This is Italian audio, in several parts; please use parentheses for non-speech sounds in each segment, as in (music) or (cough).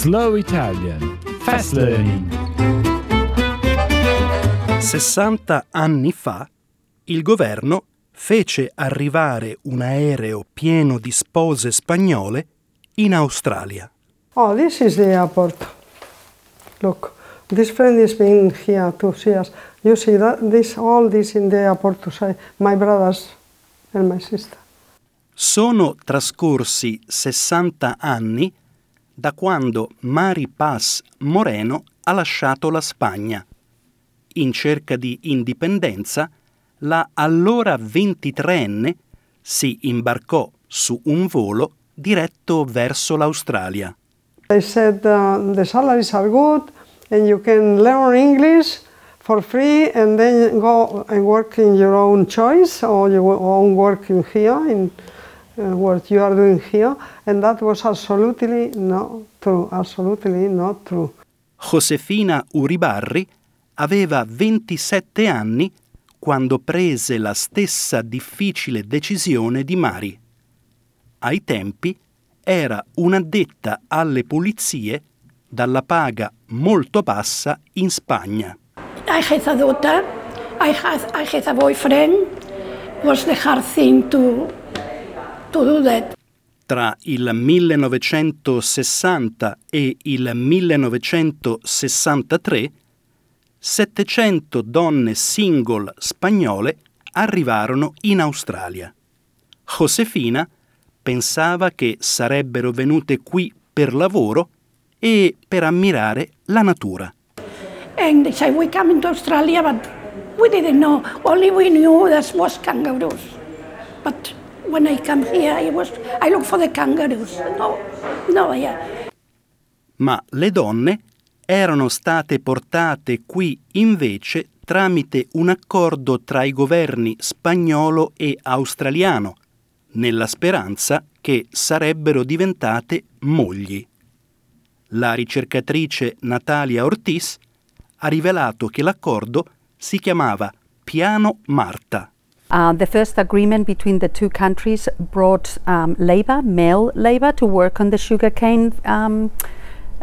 Slow Italian Fast Learning 60 anni fa il governo fece arrivare un aereo pieno di spose spagnole in Australia. Oh, this is the airport. Look, this friend is being here to see us. You see that this all this in the airport to say my brothers and my sister. Sono trascorsi 60 anni da quando Mari Paz Moreno ha lasciato la Spagna. In cerca di indipendenza, la allora 23enne si imbarcò su un volo diretto verso l'Australia. They said uh, the salaries are good and you can learn English for free and then go and work in your own choice or your own work in here what you are doing here and that was absolutely not true absolutely not true Josefina Uribarri aveva 27 anni quando prese la stessa difficile decisione di Mari. Ai tempi era un'addetta alle pulizie dalla paga molto bassa in Spagna. I had a daughter, I had, I had a boyfriend. was the hard thing to, to do that. Tra il 1960 e il 1963 700 donne single spagnole arrivarono in Australia. Josefina pensava che sarebbero venute qui per lavoro e per ammirare la natura. And they said, we come into Australia, but we didn't know. Only we knew there was kangaroos. But when I come here, it was, I look for the kangaroos. No, no, yeah. Ma le donne erano state portate qui invece tramite un accordo tra i governi spagnolo e australiano, nella speranza che sarebbero diventate mogli. La ricercatrice Natalia Ortiz ha rivelato che l'accordo si chiamava Piano Marta. Uh, the first agreement between the two countries brought um, labor, male labor, to work on the sugarcane um,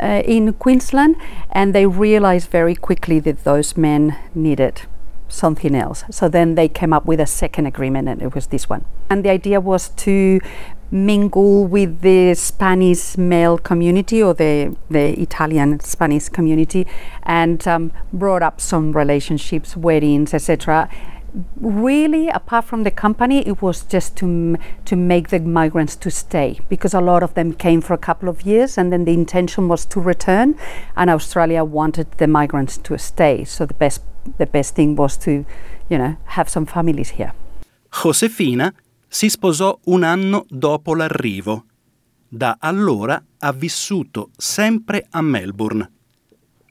uh, in Queensland, and they realized very quickly that those men needed something else. So then they came up with a second agreement, and it was this one. And the idea was to mingle with the Spanish male community or the, the Italian Spanish community and um, brought up some relationships, weddings, etc really apart from the company it was just to to make the migrants to stay because a lot of them came for a couple of years and then the intention was to return and australia wanted the migrants to stay so the best the best thing was to you know have some families here Josefina si sposò un anno dopo l'arrivo. Da allora ha vissuto sempre a Melbourne.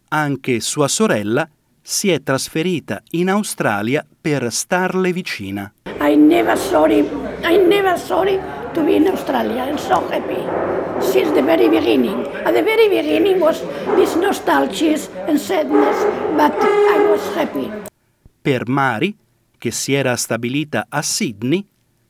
Anche sua sorella si è trasferita in Australia per starle vicina. I never sorry, I never sorry to be in Australia. I'm so happy since the very beginning. At the very beginning was this nostalgia and sadness, but I was happy. Per Mari, che si era stabilita a Sydney,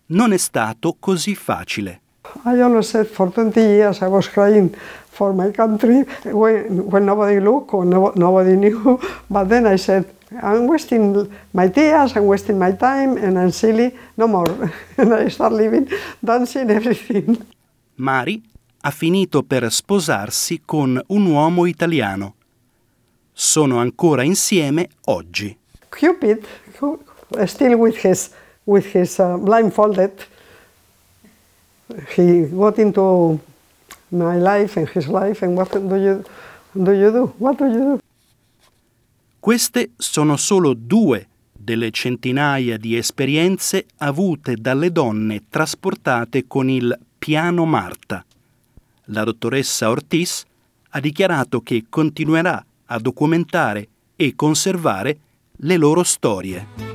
non è stato così facile. I always said for 20 years I was crying for my country when, when nobody looked or no, nobody knew. (laughs) But then I said, I'm wasting my tears, I'm wasting my time, and I'm silly, no more. (laughs) and I start living, dancing, everything. Mari ha finito per sposarsi con un uomo italiano. Sono ancora insieme oggi. Cupid, still with his, with his uh, blindfolded, he got into my life and his life, and what do you do? You do? What do you do? Queste sono solo due delle centinaia di esperienze avute dalle donne trasportate con il piano Marta. La dottoressa Ortiz ha dichiarato che continuerà a documentare e conservare le loro storie.